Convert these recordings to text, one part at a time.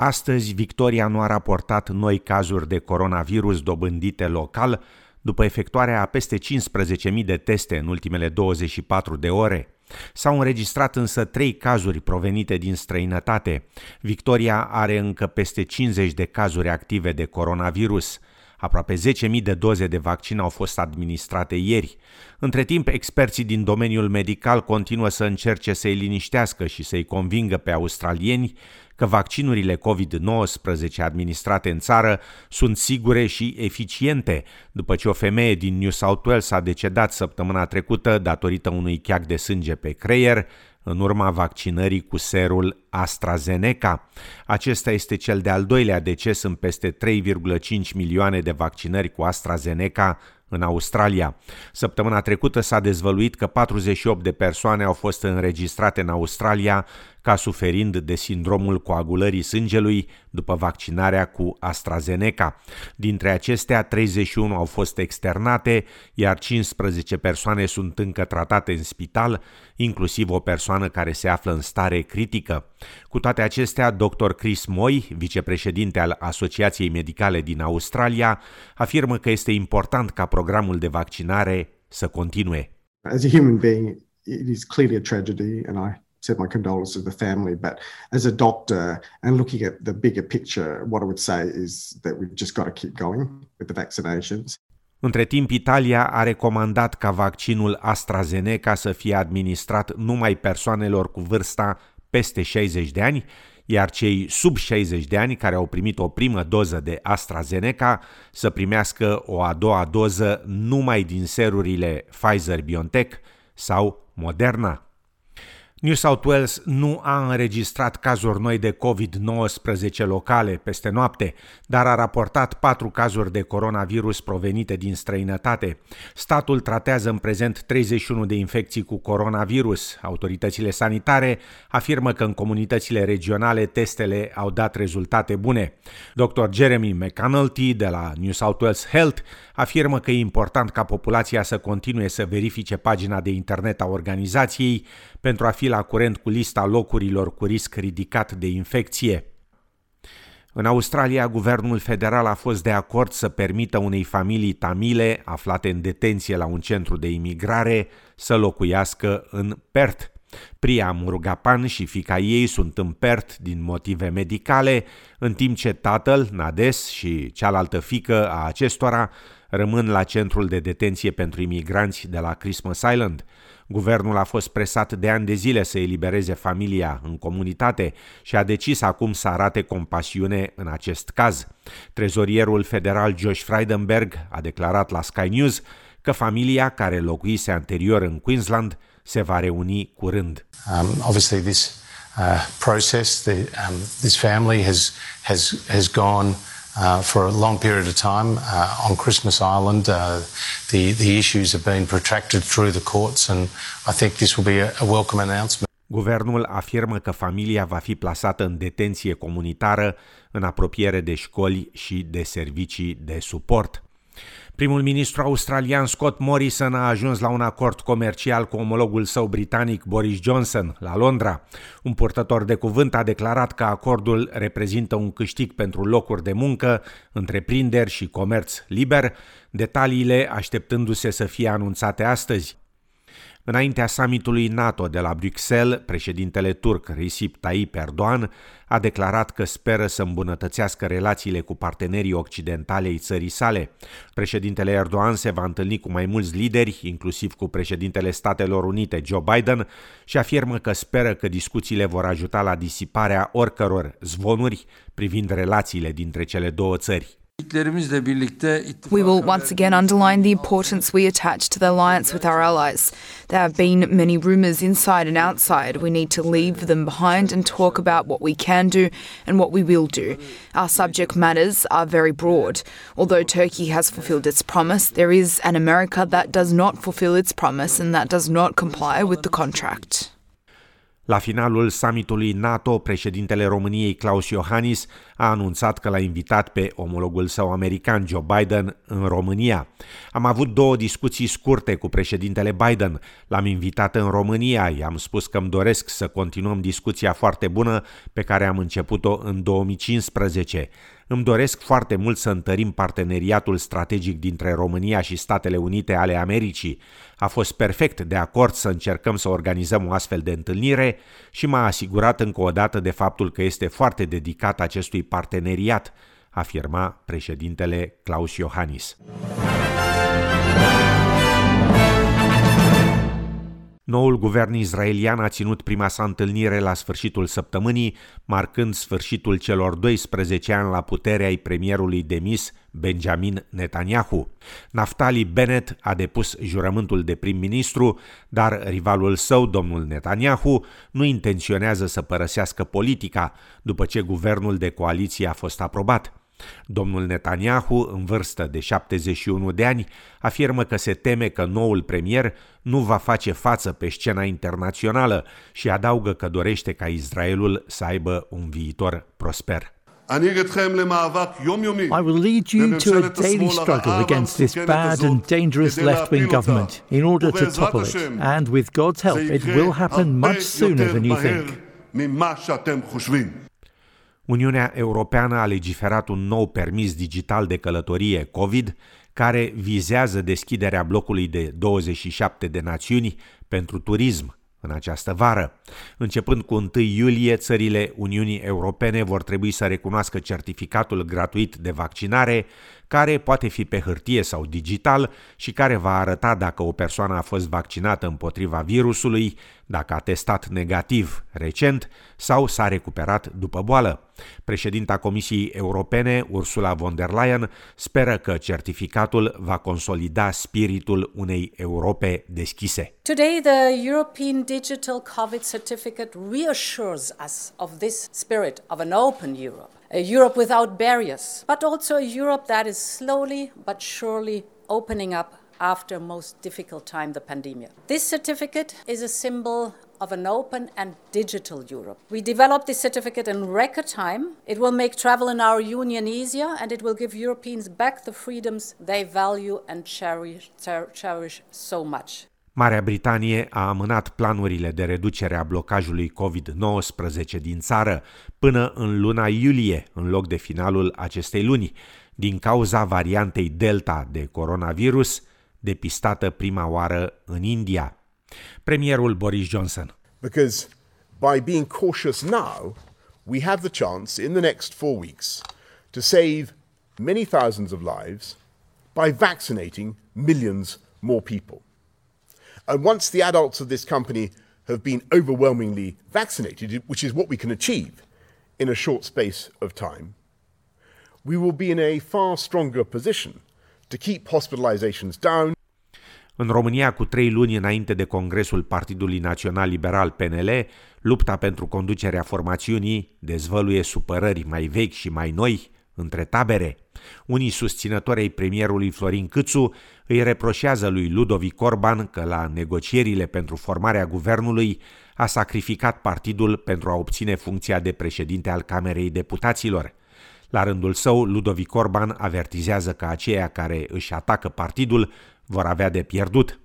Astăzi, Victoria nu a raportat noi cazuri de coronavirus dobândite local, după efectuarea a peste 15.000 de teste în ultimele 24 de ore. S-au înregistrat însă trei cazuri provenite din străinătate. Victoria are încă peste 50 de cazuri active de coronavirus. Aproape 10.000 de doze de vaccin au fost administrate ieri. Între timp, experții din domeniul medical continuă să încerce să-i liniștească și să-i convingă pe australieni că vaccinurile COVID-19 administrate în țară sunt sigure și eficiente, după ce o femeie din New South Wales a decedat săptămâna trecută datorită unui cheac de sânge pe creier, în urma vaccinării cu serul AstraZeneca. Acesta este cel de-al doilea deces în peste 3,5 milioane de vaccinări cu AstraZeneca în Australia. Săptămâna trecută s-a dezvăluit că 48 de persoane au fost înregistrate în Australia ca suferind de sindromul coagulării sângelui după vaccinarea cu AstraZeneca. Dintre acestea, 31 au fost externate, iar 15 persoane sunt încă tratate în spital, inclusiv o persoană care se află în stare critică. Cu toate acestea, dr. Chris Moy, vicepreședinte al Asociației Medicale din Australia, afirmă că este important ca programul de vaccinare să continue. As a human being, it is clearly a tragedy and I said my condolences to the family. But as a doctor and looking at the bigger picture, what I would say is that we've just got to keep going with the vaccinations. Între timp, Italia a recomandat ca vaccinul AstraZeneca să fie administrat numai persoanelor cu vârsta peste 60 de ani, iar cei sub 60 de ani care au primit o primă doză de AstraZeneca să primească o a doua doză numai din serurile Pfizer-BioNTech sau Moderna. New South Wales nu a înregistrat cazuri noi de COVID-19 locale peste noapte, dar a raportat patru cazuri de coronavirus provenite din străinătate. Statul tratează în prezent 31 de infecții cu coronavirus. Autoritățile sanitare afirmă că în comunitățile regionale testele au dat rezultate bune. Dr. Jeremy McAnulty de la New South Wales Health afirmă că e important ca populația să continue să verifice pagina de internet a organizației pentru a fi la curent cu lista locurilor cu risc ridicat de infecție. În Australia, guvernul federal a fost de acord să permită unei familii tamile aflate în detenție la un centru de imigrare să locuiască în Perth. Priya Murugapan și fica ei sunt în Perth din motive medicale, în timp ce tatăl, Nades, și cealaltă fică a acestora rămân la centrul de detenție pentru imigranți de la Christmas Island. Guvernul a fost presat de ani de zile să elibereze familia în comunitate și a decis acum să arate compasiune în acest caz. Trezorierul federal Josh Frydenberg a declarat la Sky News că familia care locuise anterior în Queensland se va reuni curând. Um, obviously this uh, process, the, um, this family has, has, has gone uh, for a long period of time uh, on Christmas Island. Uh, the, the issues have been protracted through the courts, and I think this will be a, a welcome announcement. Guvernul afirmă că familia va fi plasată în detenție comunitară în apropiere de școli și de servicii de suport. Primul ministru australian Scott Morrison a ajuns la un acord comercial cu omologul său britanic Boris Johnson la Londra. Un purtător de cuvânt a declarat că acordul reprezintă un câștig pentru locuri de muncă, întreprinderi și comerț liber, detaliile așteptându-se să fie anunțate astăzi. Înaintea summitului NATO de la Bruxelles, președintele turc Recep Tayyip Erdogan a declarat că speră să îmbunătățească relațiile cu partenerii occidentale ai țării sale. Președintele Erdogan se va întâlni cu mai mulți lideri, inclusiv cu președintele Statelor Unite Joe Biden, și afirmă că speră că discuțiile vor ajuta la disiparea oricăror zvonuri privind relațiile dintre cele două țări. We will once again underline the importance we attach to the alliance with our allies. There have been many rumours inside and outside. We need to leave them behind and talk about what we can do and what we will do. Our subject matters are very broad. Although Turkey has fulfilled its promise, there is an America that does not fulfil its promise and that does not comply with the contract. La finalul summitului NATO, președintele României Claus Iohannis a anunțat că l-a invitat pe omologul său american Joe Biden în România. Am avut două discuții scurte cu președintele Biden. L-am invitat în România, i-am spus că îmi doresc să continuăm discuția foarte bună pe care am început-o în 2015. Îmi doresc foarte mult să întărim parteneriatul strategic dintre România și Statele Unite ale Americii. A fost perfect de acord să încercăm să organizăm o astfel de întâlnire și m-a asigurat încă o dată de faptul că este foarte dedicat acestui parteneriat, afirma președintele Claus Iohannis. Noul guvern israelian a ținut prima sa întâlnire la sfârșitul săptămânii, marcând sfârșitul celor 12 ani la putere ai premierului demis Benjamin Netanyahu. Naftali Bennett a depus jurământul de prim-ministru, dar rivalul său, domnul Netanyahu, nu intenționează să părăsească politica după ce guvernul de coaliție a fost aprobat. Domnul Netanyahu, în vârstă de 71 de ani, afirmă că se teme că noul premier nu va face față pe scena internațională și adaugă că dorește ca Israelul să aibă un viitor prosper. I will lead you to a daily struggle against this bad and dangerous left wing government in order to topple it. And with God's help, it will happen much sooner than you think. Uniunea Europeană a legiferat un nou permis digital de călătorie COVID care vizează deschiderea blocului de 27 de națiuni pentru turism în această vară. Începând cu 1 iulie, țările Uniunii Europene vor trebui să recunoască certificatul gratuit de vaccinare, care poate fi pe hârtie sau digital și care va arăta dacă o persoană a fost vaccinată împotriva virusului, dacă a testat negativ recent sau s-a recuperat după boală. Președinta Comisiei Europene, Ursula von der Leyen, speră că certificatul va consolida spiritul unei Europe deschise. Today the European Digital COVID Certificate reassures us of this spirit of an open Europe. A Europe without barriers, but also a Europe that is slowly but surely opening up after most difficult time the pandemic. This certificate is a symbol of an open and digital Europe. We developed this certificate in record time. It will make travel in our union easier and it will give Europeans back the freedoms they value and cherish, cherish so much. Marea Britanie a amânat planurile de reducere a blocajului COVID-19 din țară până în luna iulie, în loc de finalul acestei luni, din cauza variantei Delta de coronavirus, depistată prima oară în India. Premierul Boris Johnson. Because by being cautious now, we have the chance in the next four weeks to save many thousands of lives by vaccinating millions more people. And once the adults of this company have been overwhelmingly vaccinated, which is what we can achieve in a short space of time, we will be in a far stronger position to keep hospitalizations down. În România, cu trei luni înainte de Congresul Partidului Național Liberal PNL, lupta pentru conducerea formațiunii dezvăluie supărări mai vechi și mai noi între tabere. Unii susținători ai premierului Florin Câțu îi reproșează lui Ludovic Orban că la negocierile pentru formarea guvernului a sacrificat partidul pentru a obține funcția de președinte al Camerei Deputaților. La rândul său, Ludovic Orban avertizează că aceia care își atacă partidul vor avea de pierdut.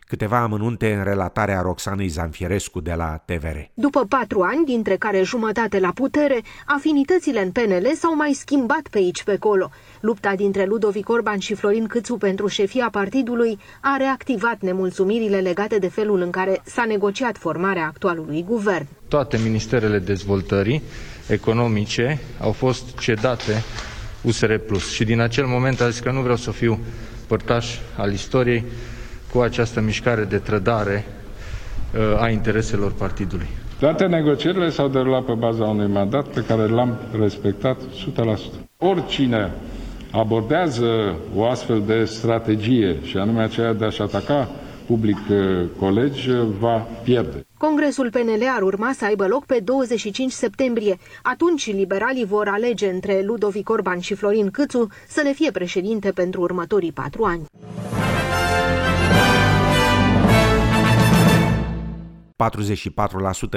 Câteva amănunte în relatarea Roxanei Zanfierescu de la TVR. După patru ani, dintre care jumătate la putere, afinitățile în PNL s-au mai schimbat pe aici pe acolo. Lupta dintre Ludovic Orban și Florin Câțu pentru șefia partidului a reactivat nemulțumirile legate de felul în care s-a negociat formarea actualului guvern. Toate ministerele dezvoltării economice au fost cedate USR Plus și din acel moment a zis că nu vreau să fiu părtaș al istoriei, cu această mișcare de trădare uh, a intereselor partidului. Toate negocierile s-au derulat pe baza unui mandat pe care l-am respectat 100%. Oricine abordează o astfel de strategie, și anume aceea de a-și ataca public uh, colegi, va pierde. Congresul PNL ar urma să aibă loc pe 25 septembrie. Atunci liberalii vor alege între Ludovic Orban și Florin Câțu să le fie președinte pentru următorii patru ani.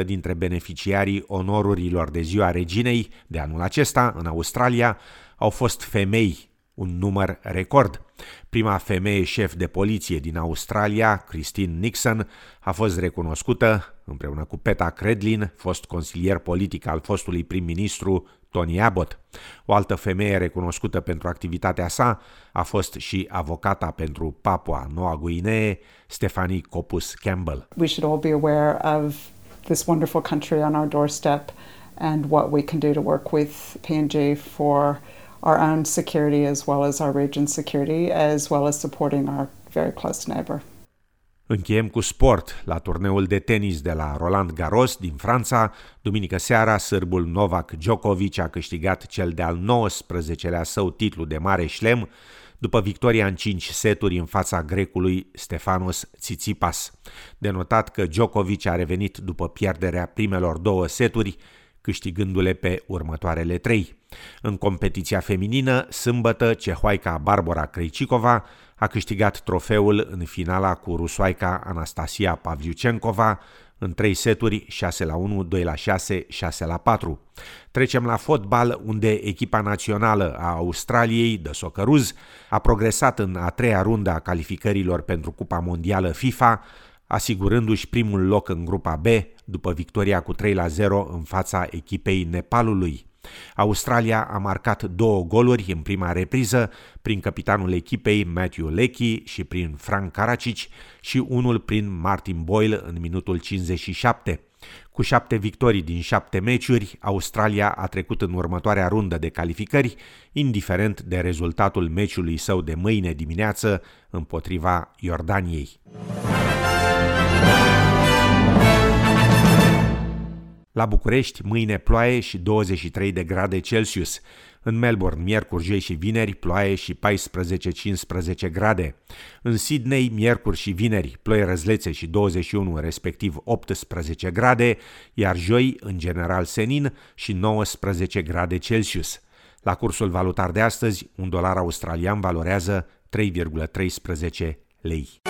44% dintre beneficiarii onorurilor de ziua reginei de anul acesta în Australia au fost femei, un număr record. Prima femeie șef de poliție din Australia, Christine Nixon, a fost recunoscută împreună cu Peta Credlin, fost consilier politic al fostului prim-ministru Tony Abbott. O altă femeie recunoscută pentru activitatea sa a fost și avocata pentru Papua Noua Guinee, Stephanie Copus Campbell. We should all be aware of this wonderful country on our doorstep and what we can do to work with PNG for our own security as well as our region's security, as well as supporting our very close neighbor. Încheiem cu sport. La turneul de tenis de la Roland Garros din Franța, duminică seara, sârbul Novak Djokovic a câștigat cel de-al 19-lea său titlu de mare șlem, după victoria în 5 seturi în fața grecului Stefanos Tsitsipas. Denotat că Djokovic a revenit după pierderea primelor două seturi, câștigându-le pe următoarele trei. În competiția feminină, sâmbătă, cehoaica Barbara Krejcikova a câștigat trofeul în finala cu rusoaica Anastasia Pavliucenkova în trei seturi 6 la 1, 2 la 6, 6 la 4. Trecem la fotbal, unde echipa națională a Australiei de Socceruz a progresat în a treia rundă a calificărilor pentru Cupa Mondială FIFA, asigurându-și primul loc în grupa B după victoria cu 3 la 0 în fața echipei Nepalului. Australia a marcat două goluri în prima repriză prin capitanul echipei Matthew Leckie și prin Frank Karacic și unul prin Martin Boyle în minutul 57. Cu șapte victorii din șapte meciuri, Australia a trecut în următoarea rundă de calificări, indiferent de rezultatul meciului său de mâine dimineață împotriva Iordaniei. La București, mâine ploaie și 23 de grade Celsius. În Melbourne, miercuri, joi și vineri, ploaie și 14-15 grade. În Sydney, miercuri și vineri, ploi răzlețe și 21, respectiv 18 grade, iar joi, în general senin, și 19 grade Celsius. La cursul valutar de astăzi, un dolar australian valorează 3,13 lei.